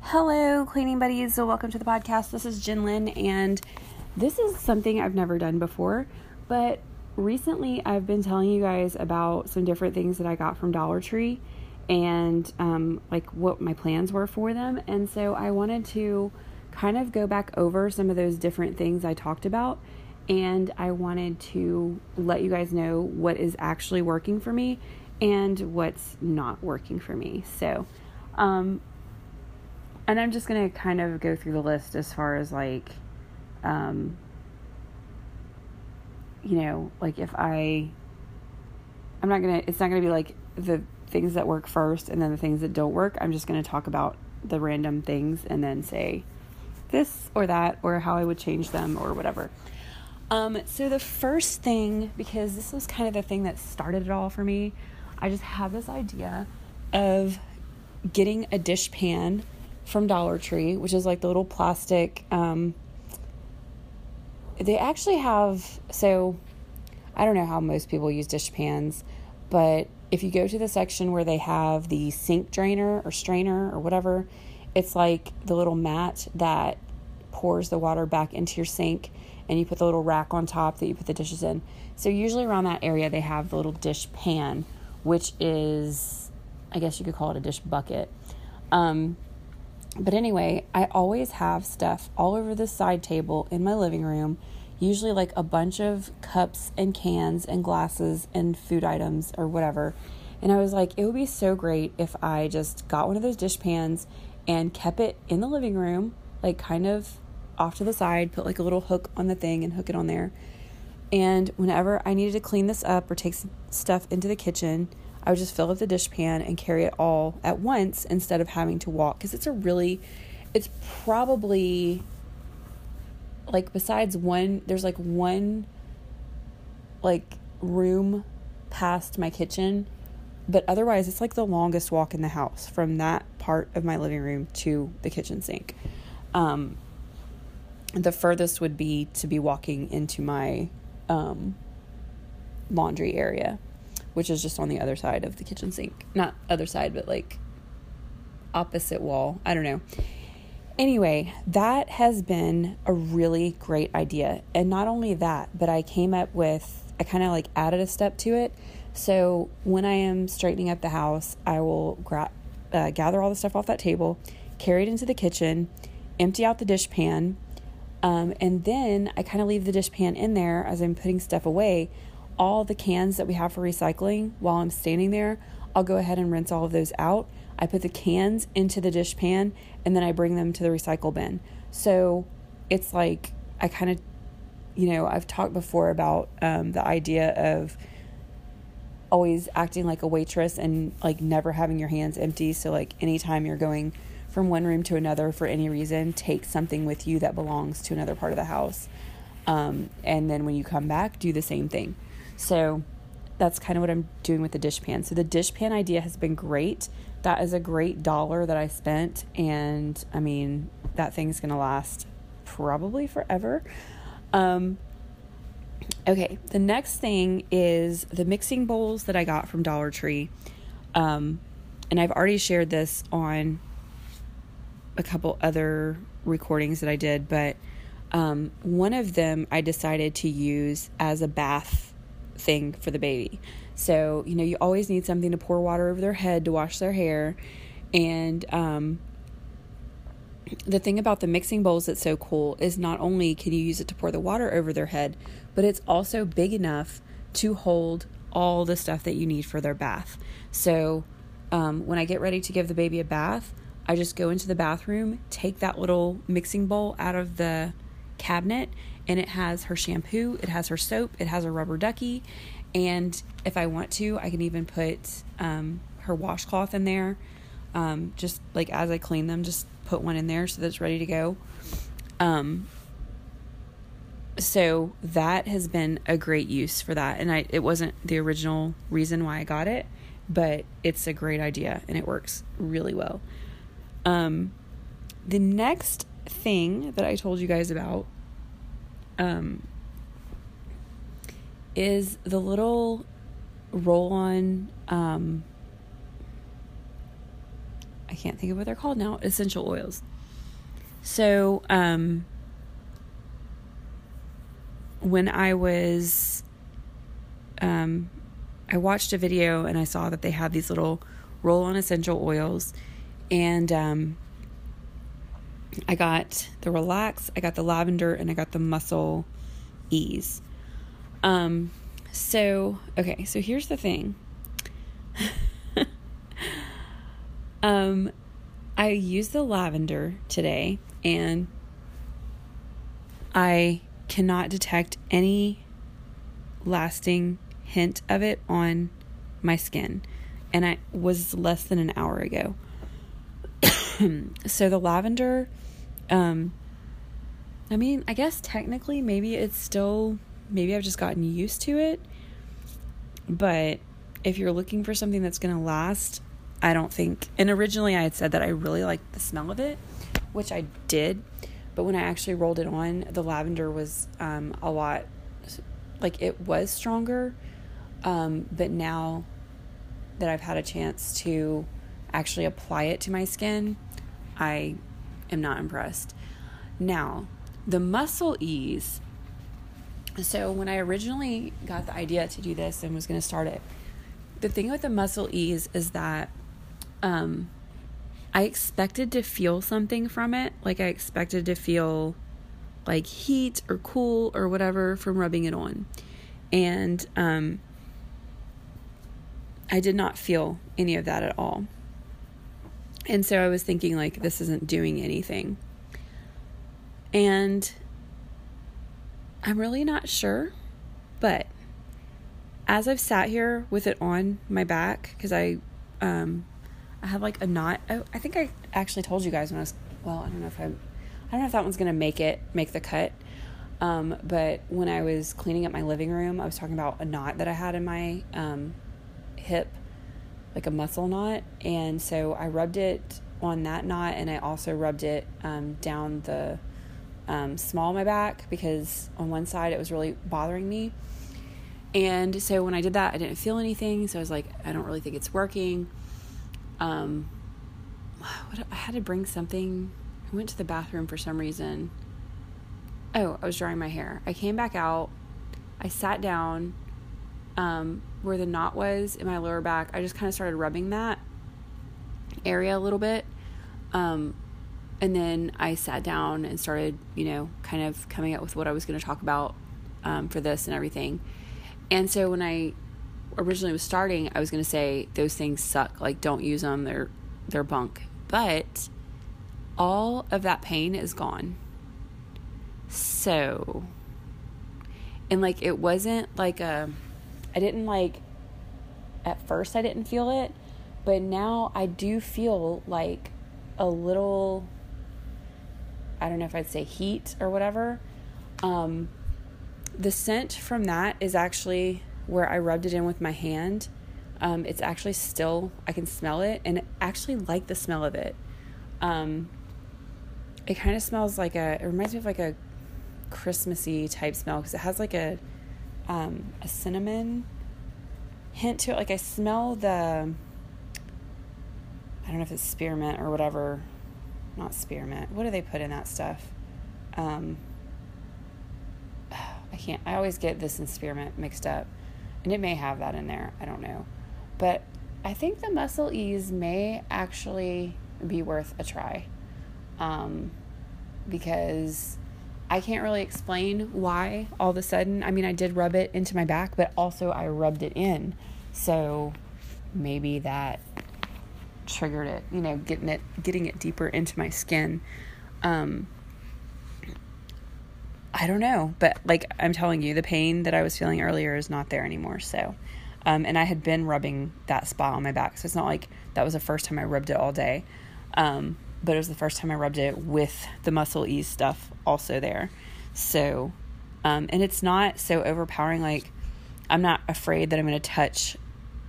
Hello, cleaning buddies. So, welcome to the podcast. This is Jen Lynn, and this is something I've never done before. But recently, I've been telling you guys about some different things that I got from Dollar Tree and um, like what my plans were for them. And so, I wanted to kind of go back over some of those different things I talked about. And I wanted to let you guys know what is actually working for me and what's not working for me. So, um, and I'm just gonna kind of go through the list as far as like, um, you know, like if I, I'm not gonna, it's not gonna be like the things that work first and then the things that don't work. I'm just gonna talk about the random things and then say this or that or how I would change them or whatever. Um, so the first thing, because this was kind of the thing that started it all for me, I just had this idea of getting a dish pan from Dollar Tree, which is like the little plastic. Um, they actually have, so I don't know how most people use dish pans, but if you go to the section where they have the sink drainer or strainer or whatever, it's like the little mat that pours the water back into your sink and you put the little rack on top that you put the dishes in. So usually around that area they have the little dish pan, which is I guess you could call it a dish bucket. Um, but anyway, I always have stuff all over the side table in my living room, usually like a bunch of cups and cans and glasses and food items or whatever. And I was like, it would be so great if I just got one of those dish pans and kept it in the living room, like kind of off to the side, put like a little hook on the thing and hook it on there. And whenever I needed to clean this up or take stuff into the kitchen, I would just fill up the dishpan and carry it all at once instead of having to walk because it's a really, it's probably like besides one, there's like one like room past my kitchen, but otherwise it's like the longest walk in the house from that part of my living room to the kitchen sink. Um, the furthest would be to be walking into my um, laundry area which is just on the other side of the kitchen sink. Not other side, but like opposite wall. I don't know. Anyway, that has been a really great idea. And not only that, but I came up with, I kind of like added a step to it. So when I am straightening up the house, I will gra- uh, gather all the stuff off that table, carry it into the kitchen, empty out the dish pan, um, and then I kind of leave the dish pan in there as I'm putting stuff away all the cans that we have for recycling while I'm standing there. I'll go ahead and rinse all of those out. I put the cans into the dish pan and then I bring them to the recycle bin. So it's like I kind of, you know, I've talked before about um, the idea of always acting like a waitress and like never having your hands empty. So, like, anytime you're going from one room to another for any reason, take something with you that belongs to another part of the house. Um, and then when you come back, do the same thing. So that's kind of what I'm doing with the dish pan. So the dish pan idea has been great. That is a great dollar that I spent. And I mean, that thing's going to last probably forever. Um, okay, the next thing is the mixing bowls that I got from Dollar Tree. Um, and I've already shared this on a couple other recordings that I did, but um, one of them I decided to use as a bath thing for the baby. So, you know, you always need something to pour water over their head to wash their hair. And um, the thing about the mixing bowls that's so cool is not only can you use it to pour the water over their head, but it's also big enough to hold all the stuff that you need for their bath. So, um, when I get ready to give the baby a bath, I just go into the bathroom, take that little mixing bowl out of the cabinet, and it has her shampoo, it has her soap, it has a rubber ducky, and if I want to, I can even put um, her washcloth in there. Um, just like as I clean them, just put one in there so that it's ready to go. Um, so that has been a great use for that, and I it wasn't the original reason why I got it, but it's a great idea and it works really well. Um, the next thing that I told you guys about um, is the little roll on um, I can't think of what they're called now, essential oils. So, um, when I was, um, I watched a video and I saw that they had these little roll on essential oils. And um, I got the Relax, I got the Lavender, and I got the Muscle Ease. Um, so, okay, so here's the thing. um, I used the lavender today and I cannot detect any lasting hint of it on my skin. And I was less than an hour ago. so the lavender um I mean, I guess technically maybe it's still maybe I've just gotten used to it. But if you're looking for something that's going to last, I don't think. And originally I had said that I really liked the smell of it, which I did. But when I actually rolled it on, the lavender was um, a lot, like it was stronger. Um, but now that I've had a chance to actually apply it to my skin, I am not impressed. Now, the muscle ease. So, when I originally got the idea to do this and was going to start it, the thing with the muscle ease is that um, I expected to feel something from it. Like, I expected to feel like heat or cool or whatever from rubbing it on. And um, I did not feel any of that at all. And so I was thinking, like, this isn't doing anything. And I'm really not sure, but as I've sat here with it on my back, because I, um, I have like a knot. I, I think I actually told you guys when I was, well, I don't know if I, I don't know if that one's gonna make it, make the cut. Um, but when I was cleaning up my living room, I was talking about a knot that I had in my um, hip like a muscle knot. And so I rubbed it on that knot and I also rubbed it um, down the um, small of my back because on one side it was really bothering me. And so when I did that, I didn't feel anything. So I was like, I don't really think it's working. Um, what, I had to bring something. I went to the bathroom for some reason. Oh, I was drying my hair. I came back out. I sat down um, where the knot was in my lower back, I just kind of started rubbing that area a little bit. Um, and then I sat down and started, you know, kind of coming up with what I was going to talk about um, for this and everything. And so when I originally was starting, I was going to say those things suck. Like, don't use them. They're they're bunk. But all of that pain is gone. So, and like it wasn't like a I didn't like, at first, I didn't feel it, but now I do feel like a little, I don't know if I'd say heat or whatever. Um, the scent from that is actually where I rubbed it in with my hand. Um, it's actually still, I can smell it and actually like the smell of it. Um, it kind of smells like a, it reminds me of like a Christmassy type smell because it has like a, um, a cinnamon hint to it. Like I smell the, I don't know if it's spearmint or whatever. Not spearmint. What do they put in that stuff? Um, I can't. I always get this and spearmint mixed up, and it may have that in there. I don't know, but I think the muscle ease may actually be worth a try, um, because I can't really explain why all of a sudden. I mean, I did rub it into my back, but also I rubbed it in. So maybe that triggered it, you know, getting it getting it deeper into my skin. Um I don't know, but like I'm telling you, the pain that I was feeling earlier is not there anymore. So, um, and I had been rubbing that spot on my back, so it's not like that was the first time I rubbed it all day. Um, but it was the first time I rubbed it with the muscle ease stuff also there. So, um, and it's not so overpowering. Like, I'm not afraid that I'm going to touch,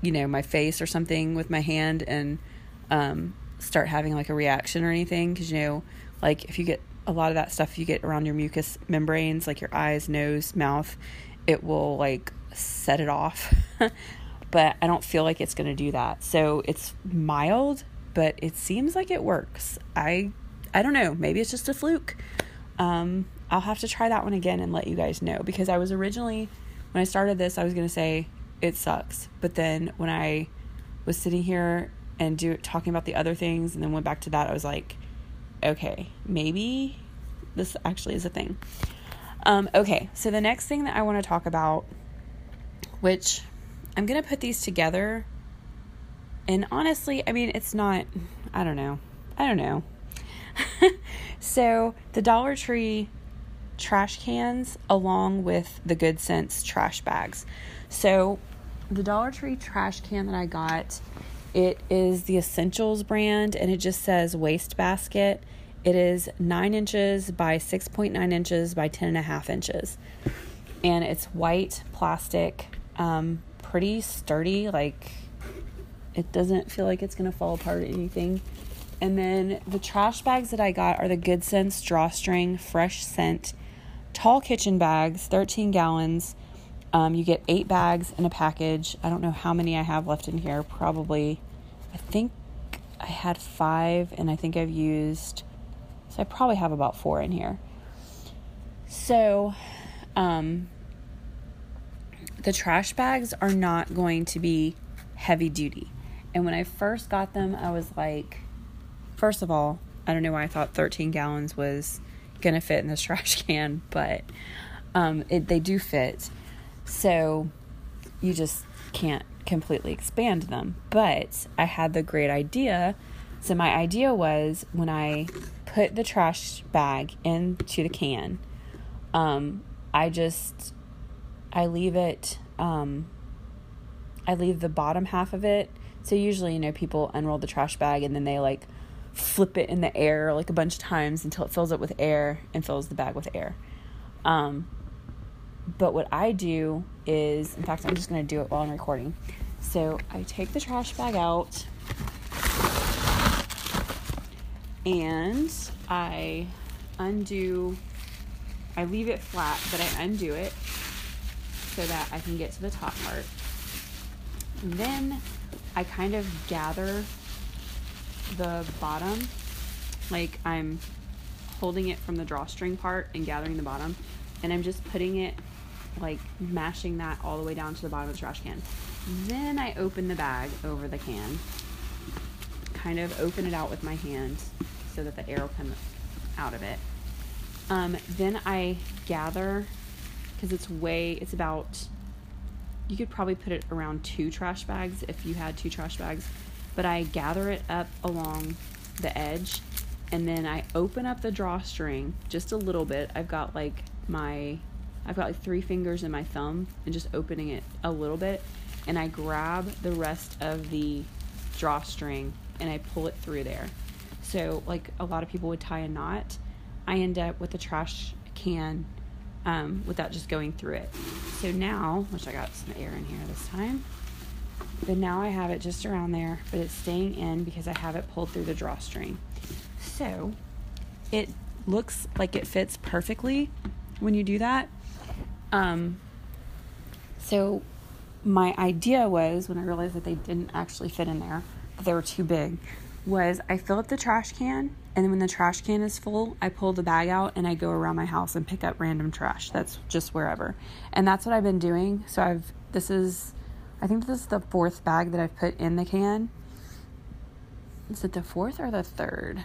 you know, my face or something with my hand and um, start having like a reaction or anything. Because, you know, like if you get a lot of that stuff you get around your mucous membranes, like your eyes, nose, mouth, it will like set it off. but I don't feel like it's going to do that. So it's mild but it seems like it works. I I don't know, maybe it's just a fluke. Um, I'll have to try that one again and let you guys know because I was originally when I started this, I was going to say it sucks. But then when I was sitting here and do talking about the other things and then went back to that, I was like, okay, maybe this actually is a thing. Um, okay, so the next thing that I want to talk about, which I'm going to put these together. And honestly, I mean, it's not, I don't know. I don't know. so the Dollar Tree trash cans along with the Good Sense trash bags. So the Dollar Tree trash can that I got, it is the Essentials brand and it just says waste basket. It is nine inches by 6.9 inches by 10 and a half inches. And it's white plastic, um, pretty sturdy, like it doesn't feel like it's gonna fall apart or anything. And then the trash bags that I got are the Good Sense Drawstring Fresh Scent Tall Kitchen Bags, 13 gallons. Um, you get eight bags in a package. I don't know how many I have left in here. Probably, I think I had five, and I think I've used, so I probably have about four in here. So, um, the trash bags are not going to be heavy duty. And when I first got them, I was like, first of all, I don't know why I thought 13 gallons was going to fit in this trash can, but um, it, they do fit. So you just can't completely expand them. But I had the great idea. So my idea was when I put the trash bag into the can, um, I just I leave it. Um, I leave the bottom half of it. So usually, you know, people unroll the trash bag and then they like flip it in the air like a bunch of times until it fills up with air and fills the bag with air. Um, but what I do is, in fact, I'm just going to do it while I'm recording. So I take the trash bag out and I undo, I leave it flat, but I undo it so that I can get to the top part. And then I kind of gather the bottom, like I'm holding it from the drawstring part and gathering the bottom, and I'm just putting it, like mashing that all the way down to the bottom of the trash can. Then I open the bag over the can, kind of open it out with my hand so that the air will come out of it. Um, then I gather because it's way, it's about, you could probably put it around two trash bags if you had two trash bags but I gather it up along the edge and then I open up the drawstring just a little bit. I've got like my I've got like three fingers in my thumb and just opening it a little bit and I grab the rest of the drawstring and I pull it through there. So like a lot of people would tie a knot, I end up with a trash can um, without just going through it. So now, which I got some air in here this time. But now I have it just around there, but it's staying in because I have it pulled through the drawstring. So it looks like it fits perfectly when you do that. Um, so my idea was when I realized that they didn't actually fit in there, that they were too big, was I fill up the trash can and then when the trash can is full, I pull the bag out and I go around my house and pick up random trash. That's just wherever. And that's what I've been doing. So I've this is I think this is the fourth bag that I've put in the can. Is it the fourth or the third?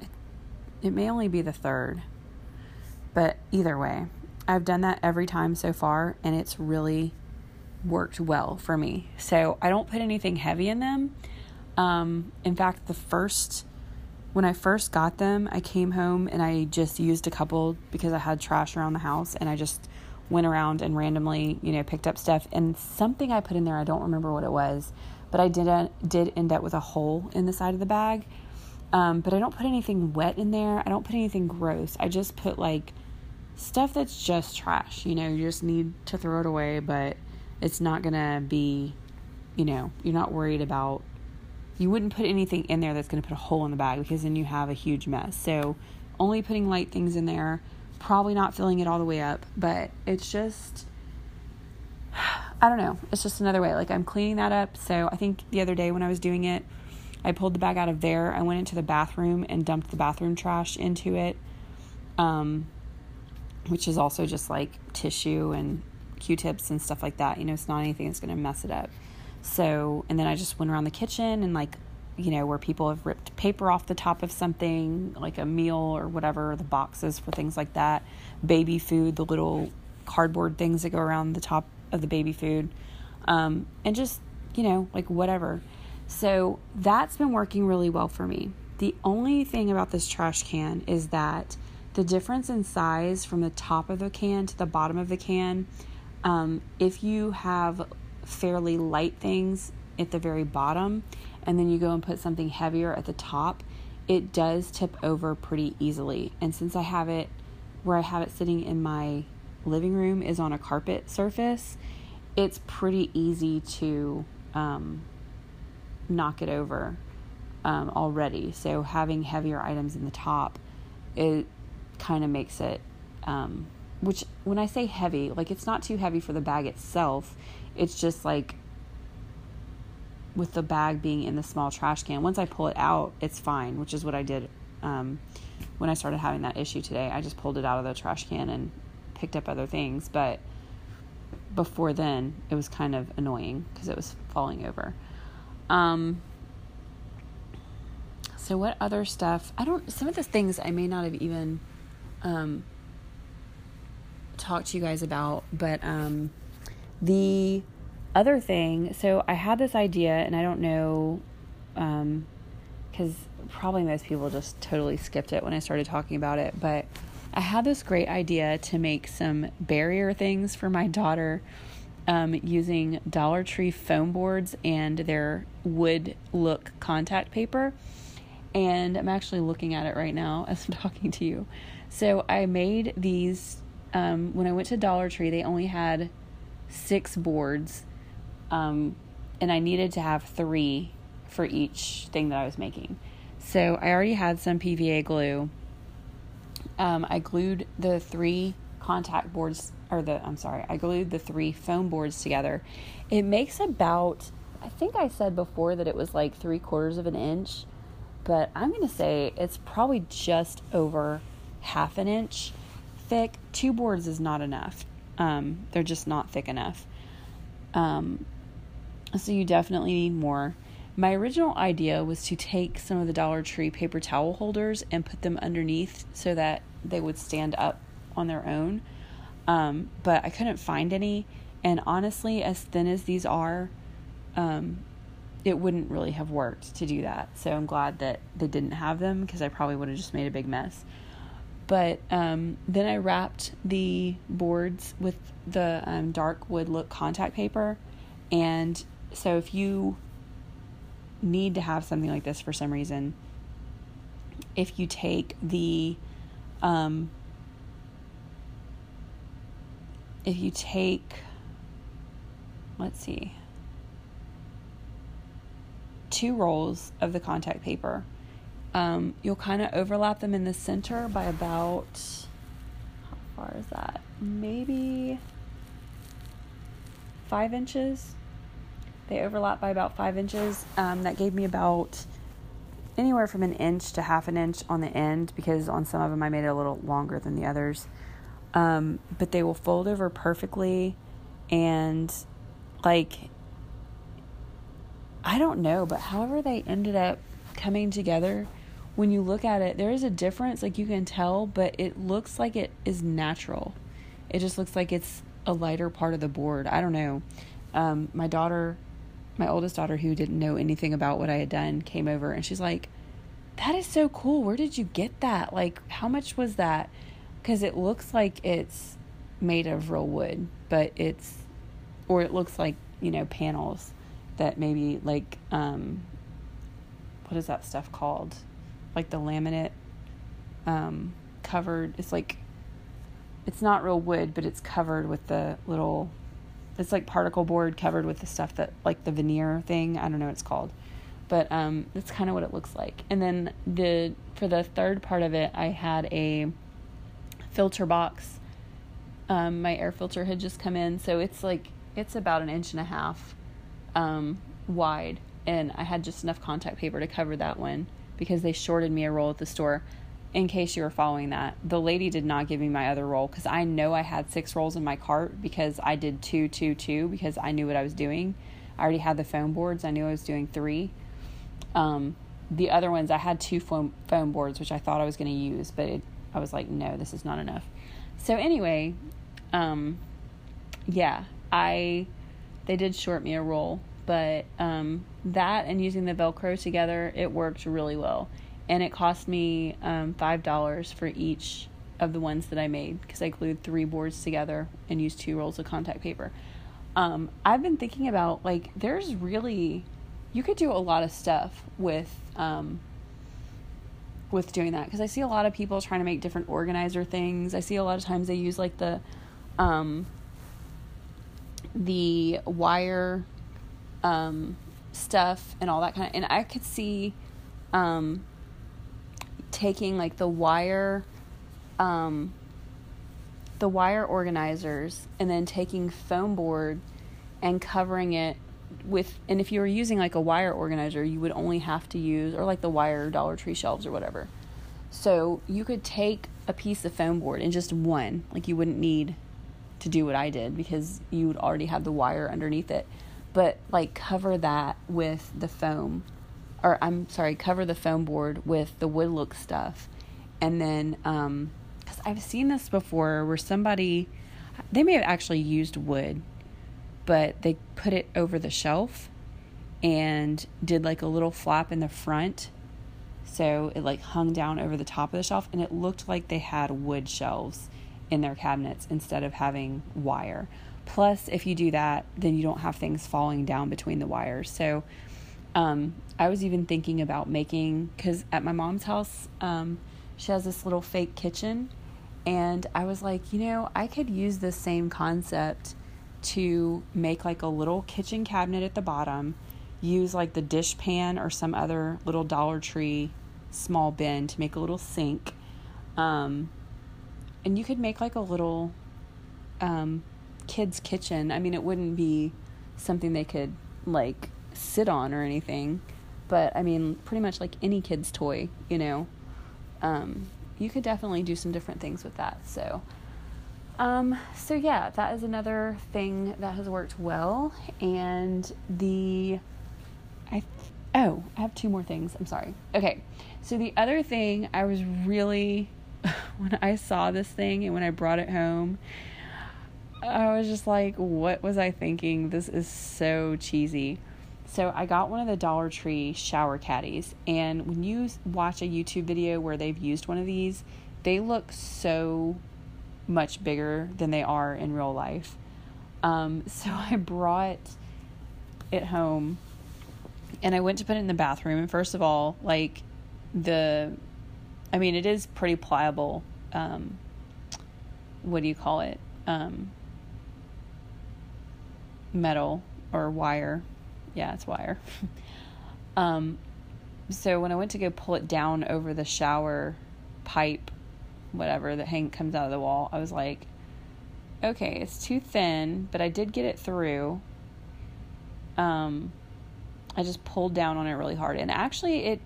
It, it may only be the third. But either way, I've done that every time so far, and it's really worked well for me. So I don't put anything heavy in them. Um, in fact, the first, when I first got them, I came home and I just used a couple because I had trash around the house, and I just went around and randomly, you know, picked up stuff. And something I put in there, I don't remember what it was, but I did uh, did end up with a hole in the side of the bag. Um, but I don't put anything wet in there. I don't put anything gross. I just put like stuff that's just trash. You know, you just need to throw it away, but it's not gonna be, you know, you're not worried about. You wouldn't put anything in there that's gonna put a hole in the bag because then you have a huge mess. So, only putting light things in there probably not filling it all the way up, but it's just I don't know. It's just another way. Like I'm cleaning that up. So I think the other day when I was doing it, I pulled the bag out of there. I went into the bathroom and dumped the bathroom trash into it, um, which is also just like tissue and Q-tips and stuff like that. You know, it's not anything that's going to mess it up. So, and then I just went around the kitchen and like, you know, where people have ripped paper off the top of something, like a meal or whatever, the boxes for things like that, baby food, the little cardboard things that go around the top of the baby food, um, and just, you know, like whatever. So that's been working really well for me. The only thing about this trash can is that the difference in size from the top of the can to the bottom of the can, um, if you have fairly light things at the very bottom and then you go and put something heavier at the top, it does tip over pretty easily. And since I have it where I have it sitting in my living room is on a carpet surface, it's pretty easy to um, knock it over um, already. So having heavier items in the top, it kind of makes it. Um, which when I say heavy, like it's not too heavy for the bag itself. It's just like with the bag being in the small trash can. Once I pull it out, it's fine, which is what I did um, when I started having that issue today. I just pulled it out of the trash can and picked up other things, but before then, it was kind of annoying because it was falling over. Um, so what other stuff? I don't. Some of the things I may not have even um, talked to you guys about, but um, the other thing. So I had this idea, and I don't know, because um, probably most people just totally skipped it when I started talking about it, but. I had this great idea to make some barrier things for my daughter um, using Dollar Tree foam boards and their wood look contact paper. And I'm actually looking at it right now as I'm talking to you. So I made these um, when I went to Dollar Tree, they only had six boards, um, and I needed to have three for each thing that I was making. So I already had some PVA glue. Um, I glued the three contact boards or the I'm sorry, I glued the three foam boards together. It makes about I think I said before that it was like three quarters of an inch, but I'm gonna say it's probably just over half an inch thick. Two boards is not enough. Um, they're just not thick enough. Um, so you definitely need more. My original idea was to take some of the Dollar Tree paper towel holders and put them underneath so that they would stand up on their own. Um, but I couldn't find any. And honestly, as thin as these are, um, it wouldn't really have worked to do that. So I'm glad that they didn't have them because I probably would have just made a big mess. But um, then I wrapped the boards with the um, dark wood look contact paper. And so if you need to have something like this for some reason, if you take the um, if you take, let's see, two rolls of the contact paper, um, you'll kind of overlap them in the center by about, how far is that? Maybe five inches. They overlap by about five inches. Um, that gave me about anywhere from an inch to half an inch on the end because on some of them I made it a little longer than the others um, but they will fold over perfectly and like I don't know, but however they ended up coming together, when you look at it, there is a difference, like you can tell, but it looks like it is natural. It just looks like it's a lighter part of the board. I don't know. Um, my daughter, my oldest daughter, who didn't know anything about what I had done, came over and she's like, That is so cool. Where did you get that? Like, how much was that? because it looks like it's made of real wood, but it's, or it looks like, you know, panels that maybe like, um, what is that stuff called? Like the laminate um, covered, it's like, it's not real wood, but it's covered with the little, it's like particle board covered with the stuff that, like the veneer thing. I don't know what it's called but um, that's kind of what it looks like. And then the for the third part of it, I had a filter box. Um, my air filter had just come in, so it's like it's about an inch and a half um, wide, and I had just enough contact paper to cover that one because they shorted me a roll at the store. In case you were following that, the lady did not give me my other roll because I know I had six rolls in my cart because I did two, two, two because I knew what I was doing. I already had the foam boards. I knew I was doing three. Um, the other ones, I had two foam, foam boards, which I thought I was going to use, but it, I was like, no, this is not enough. So anyway, um, yeah, I they did short me a roll, but um, that and using the Velcro together, it worked really well, and it cost me um, five dollars for each of the ones that I made because I glued three boards together and used two rolls of contact paper. Um, I've been thinking about like there's really you could do a lot of stuff with um, with doing that because I see a lot of people trying to make different organizer things. I see a lot of times they use like the um, the wire um, stuff and all that kind of and I could see um, taking like the wire um, the wire organizers and then taking foam board and covering it with and if you were using like a wire organizer you would only have to use or like the wire dollar tree shelves or whatever. So you could take a piece of foam board and just one like you wouldn't need to do what i did because you would already have the wire underneath it but like cover that with the foam or i'm sorry cover the foam board with the wood look stuff. And then um because i've seen this before where somebody they may have actually used wood but they put it over the shelf and did like a little flap in the front. So it like hung down over the top of the shelf and it looked like they had wood shelves in their cabinets instead of having wire plus if you do that then you don't have things falling down between the wires so um, i was even thinking about making because at my mom's house um, she has this little fake kitchen and i was like you know i could use this same concept to make like a little kitchen cabinet at the bottom, use like the dish pan or some other little Dollar Tree small bin to make a little sink. Um, and you could make like a little um, kids' kitchen. I mean, it wouldn't be something they could like sit on or anything, but I mean, pretty much like any kid's toy, you know. Um, you could definitely do some different things with that. So, um, so yeah, that is another thing that has worked well. And the, I, oh, I have two more things. I'm sorry. Okay. So the other thing I was really, when I saw this thing and when I brought it home, I was just like, what was I thinking? This is so cheesy. So I got one of the Dollar Tree shower caddies, and when you watch a YouTube video where they've used one of these, they look so much bigger than they are in real life. Um, so I brought it home and I went to put it in the bathroom. And first of all, like the, I mean, it is pretty pliable. Um, what do you call it? Um, metal or wire. Yeah, it's wire. um, so when I went to go pull it down over the shower pipe whatever that hang comes out of the wall. I was like, okay, it's too thin, but I did get it through. Um, I just pulled down on it really hard, and actually, it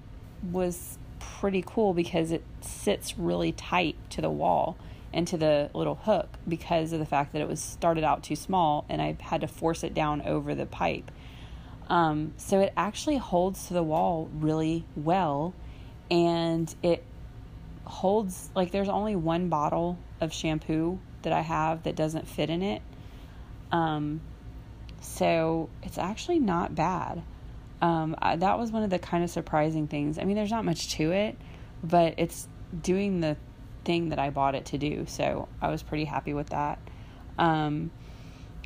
was pretty cool because it sits really tight to the wall and to the little hook because of the fact that it was started out too small and I had to force it down over the pipe. Um, so it actually holds to the wall really well and it holds like there's only one bottle of shampoo that I have that doesn't fit in it. Um, so it's actually not bad. Um, I, that was one of the kind of surprising things. I mean, there's not much to it, but it's doing the thing that I bought it to do. So I was pretty happy with that. Um,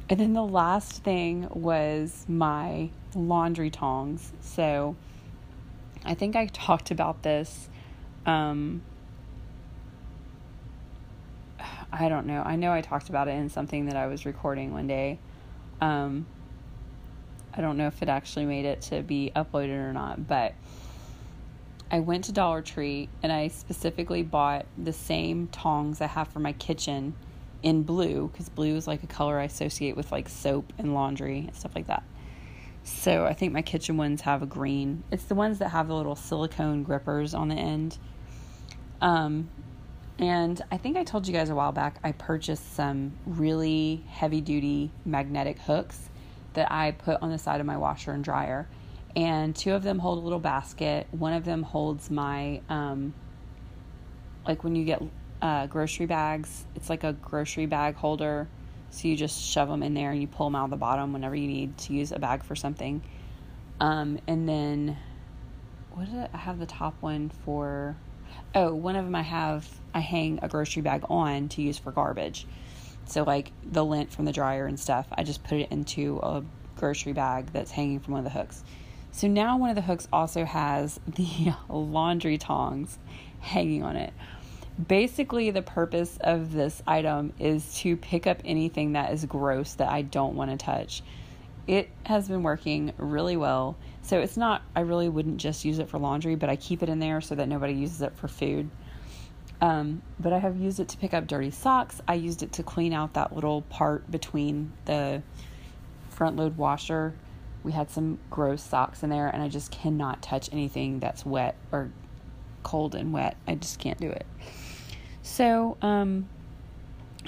and then the last thing was my laundry tongs. So I think I talked about this um, I don't know. I know I talked about it in something that I was recording one day. Um, I don't know if it actually made it to be uploaded or not, but I went to Dollar Tree and I specifically bought the same tongs I have for my kitchen in blue because blue is like a color I associate with like soap and laundry and stuff like that. So I think my kitchen ones have a green. It's the ones that have the little silicone grippers on the end. Um, and I think I told you guys a while back I purchased some really heavy duty magnetic hooks that I put on the side of my washer and dryer. And two of them hold a little basket. One of them holds my, um, like when you get uh, grocery bags, it's like a grocery bag holder. So you just shove them in there and you pull them out of the bottom whenever you need to use a bag for something. Um, and then, what did I, I have the top one for? Oh, one of them I have, I hang a grocery bag on to use for garbage. So, like the lint from the dryer and stuff, I just put it into a grocery bag that's hanging from one of the hooks. So now one of the hooks also has the laundry tongs hanging on it. Basically, the purpose of this item is to pick up anything that is gross that I don't want to touch. It has been working really well. So it's not, I really wouldn't just use it for laundry, but I keep it in there so that nobody uses it for food. Um, but I have used it to pick up dirty socks. I used it to clean out that little part between the front load washer. We had some gross socks in there, and I just cannot touch anything that's wet or cold and wet. I just can't do it. So, um,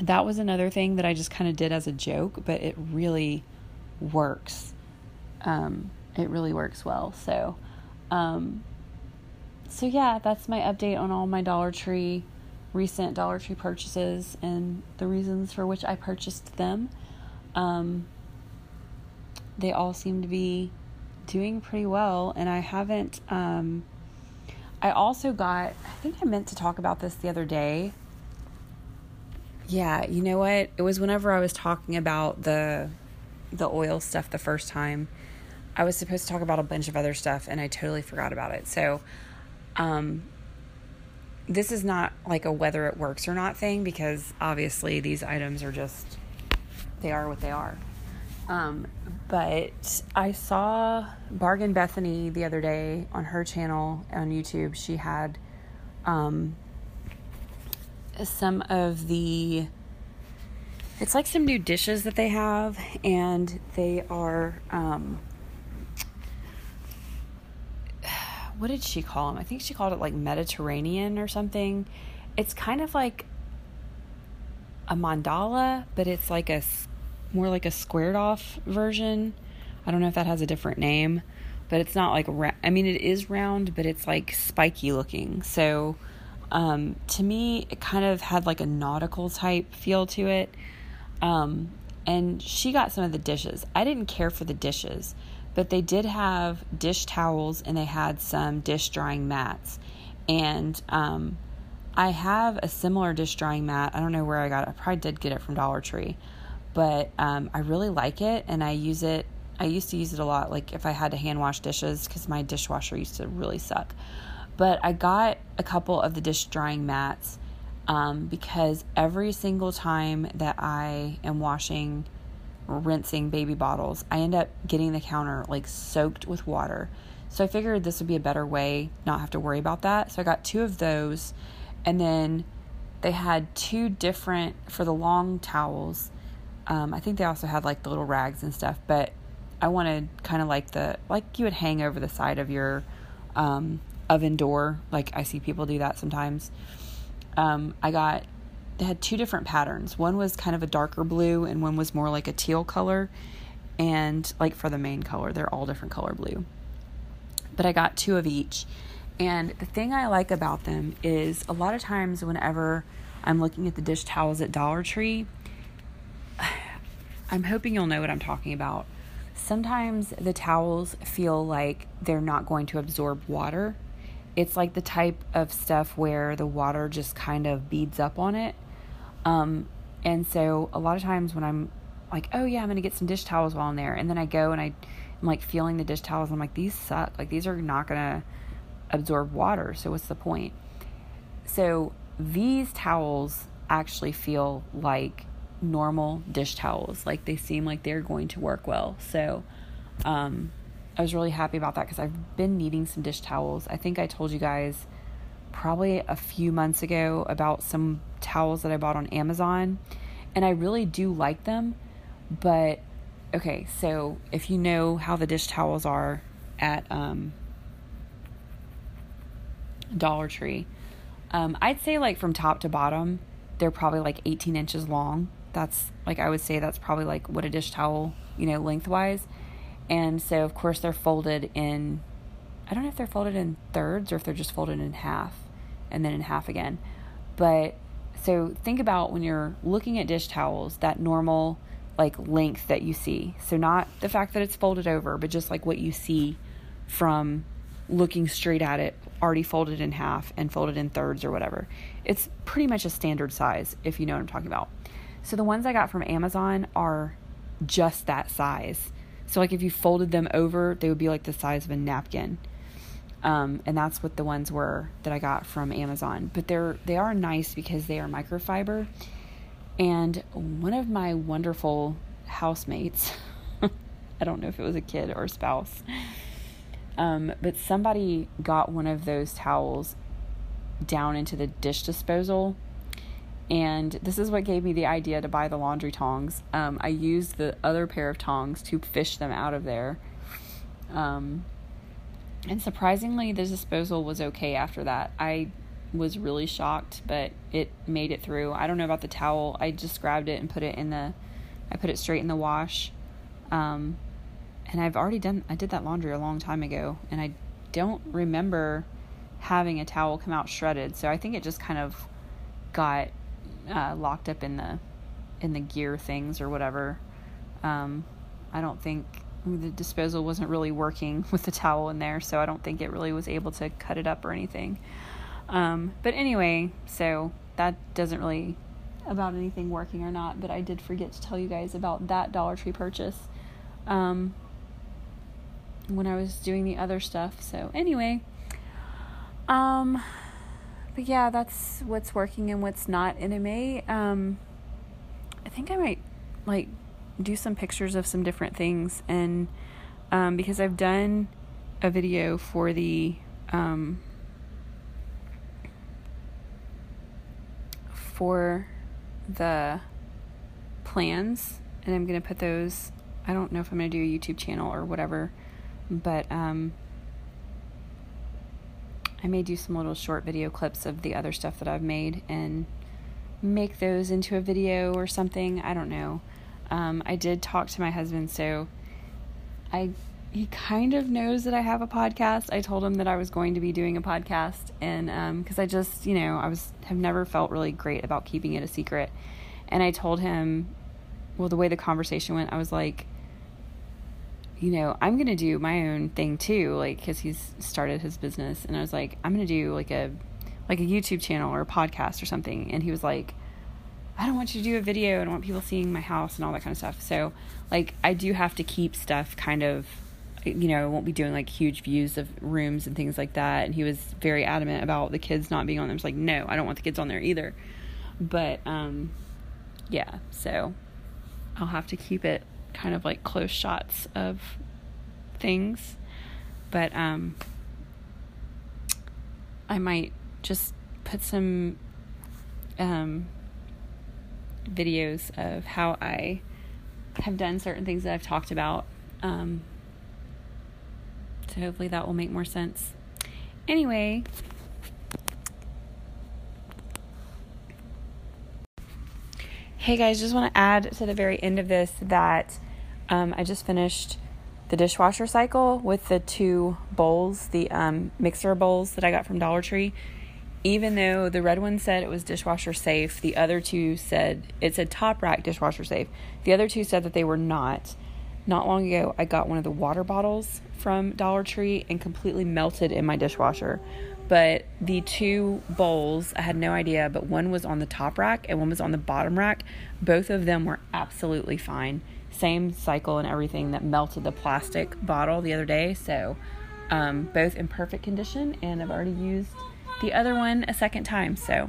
that was another thing that I just kind of did as a joke, but it really works. Um, it really works well. So, um, so yeah, that's my update on all my Dollar Tree recent Dollar Tree purchases and the reasons for which I purchased them. Um, they all seem to be doing pretty well, and I haven't. Um, I also got. I think I meant to talk about this the other day. Yeah, you know what? It was whenever I was talking about the the oil stuff the first time. I was supposed to talk about a bunch of other stuff, and I totally forgot about it. So, um, this is not like a whether it works or not thing because obviously these items are just they are what they are. Um, but I saw Bargain Bethany the other day on her channel on YouTube. She had um, some of the it's like some new dishes that they have, and they are um, what did she call them? I think she called it like Mediterranean or something. It's kind of like a mandala, but it's like a more like a squared off version. I don't know if that has a different name, but it's not like ra- I mean it is round, but it's like spiky looking. So um, to me, it kind of had like a nautical type feel to it. Um, and she got some of the dishes. I didn't care for the dishes but they did have dish towels and they had some dish drying mats. And um, I have a similar dish drying mat. I don't know where I got it. I probably did get it from Dollar Tree, but um, I really like it and I use it. I used to use it a lot, like if I had to hand wash dishes, because my dishwasher used to really suck. But I got a couple of the dish drying mats um, because every single time that I am washing rinsing baby bottles, I end up getting the counter like soaked with water. So I figured this would be a better way not have to worry about that. So I got two of those and then they had two different for the long towels. Um, I think they also had like the little rags and stuff, but I wanted kind of like the like you would hang over the side of your um, oven door. Like I see people do that sometimes. Um, I got they had two different patterns. One was kind of a darker blue, and one was more like a teal color. And like for the main color, they're all different color blue. But I got two of each. And the thing I like about them is a lot of times, whenever I'm looking at the dish towels at Dollar Tree, I'm hoping you'll know what I'm talking about. Sometimes the towels feel like they're not going to absorb water. It's like the type of stuff where the water just kind of beads up on it um, and so a lot of times when I'm like, oh yeah, I'm gonna get some dish towels while I'm there, and then I go and I, I'm like feeling the dish towels. I'm like, these suck. Like these are not gonna absorb water. So what's the point? So these towels actually feel like normal dish towels. Like they seem like they're going to work well. So um, I was really happy about that because I've been needing some dish towels. I think I told you guys probably a few months ago about some towels that I bought on Amazon, and I really do like them, but okay, so if you know how the dish towels are at um, Dollar Tree, um, I'd say like from top to bottom, they're probably like 18 inches long. That's like I would say that's probably like what a dish towel, you know, lengthwise. And so of course they're folded in I don't know if they're folded in thirds or if they're just folded in half and then in half again. But so think about when you're looking at dish towels, that normal like length that you see. So not the fact that it's folded over, but just like what you see from looking straight at it, already folded in half and folded in thirds or whatever. It's pretty much a standard size if you know what I'm talking about. So the ones I got from Amazon are just that size. So like if you folded them over, they would be like the size of a napkin. Um, and that's what the ones were that I got from Amazon. But they're they are nice because they are microfiber. And one of my wonderful housemates, I don't know if it was a kid or a spouse, um, but somebody got one of those towels down into the dish disposal. And this is what gave me the idea to buy the laundry tongs. Um, I used the other pair of tongs to fish them out of there. Um, and surprisingly, the disposal was okay after that. I was really shocked, but it made it through. I don't know about the towel. I just grabbed it and put it in the, I put it straight in the wash. Um, and I've already done, I did that laundry a long time ago, and I don't remember having a towel come out shredded. So I think it just kind of got uh, locked up in the, in the gear things or whatever. Um, I don't think the disposal wasn't really working with the towel in there, so I don't think it really was able to cut it up or anything. Um, but anyway, so that doesn't really about anything working or not, but I did forget to tell you guys about that Dollar Tree purchase um, when I was doing the other stuff. So anyway, um, but yeah, that's what's working and what's not. And it may, um, I think I might like do some pictures of some different things and um, because I've done a video for the um, for the plans and I'm gonna put those I don't know if I'm gonna do a YouTube channel or whatever but um, I may do some little short video clips of the other stuff that I've made and make those into a video or something. I don't know. Um, I did talk to my husband, so I he kind of knows that I have a podcast. I told him that I was going to be doing a podcast, and because um, I just, you know, I was have never felt really great about keeping it a secret, and I told him, well, the way the conversation went, I was like, you know, I'm gonna do my own thing too, like because he's started his business, and I was like, I'm gonna do like a like a YouTube channel or a podcast or something, and he was like I don't want you to do a video. I don't want people seeing my house and all that kind of stuff. So, like, I do have to keep stuff kind of, you know, I won't be doing like huge views of rooms and things like that. And he was very adamant about the kids not being on there. I was like, no, I don't want the kids on there either. But, um, yeah, so I'll have to keep it kind of like close shots of things. But, um, I might just put some, um, videos of how I have done certain things that I've talked about. Um, so hopefully that will make more sense. Anyway, hey guys, just want to add to the very end of this that um, I just finished the dishwasher cycle with the two bowls, the um, mixer bowls that I got from Dollar Tree even though the red one said it was dishwasher safe, the other two said it said top rack dishwasher safe. The other two said that they were not. Not long ago, I got one of the water bottles from Dollar Tree and completely melted in my dishwasher. But the two bowls, I had no idea, but one was on the top rack and one was on the bottom rack. Both of them were absolutely fine. Same cycle and everything that melted the plastic bottle the other day. So, um, both in perfect condition, and I've already used the other one a second time. So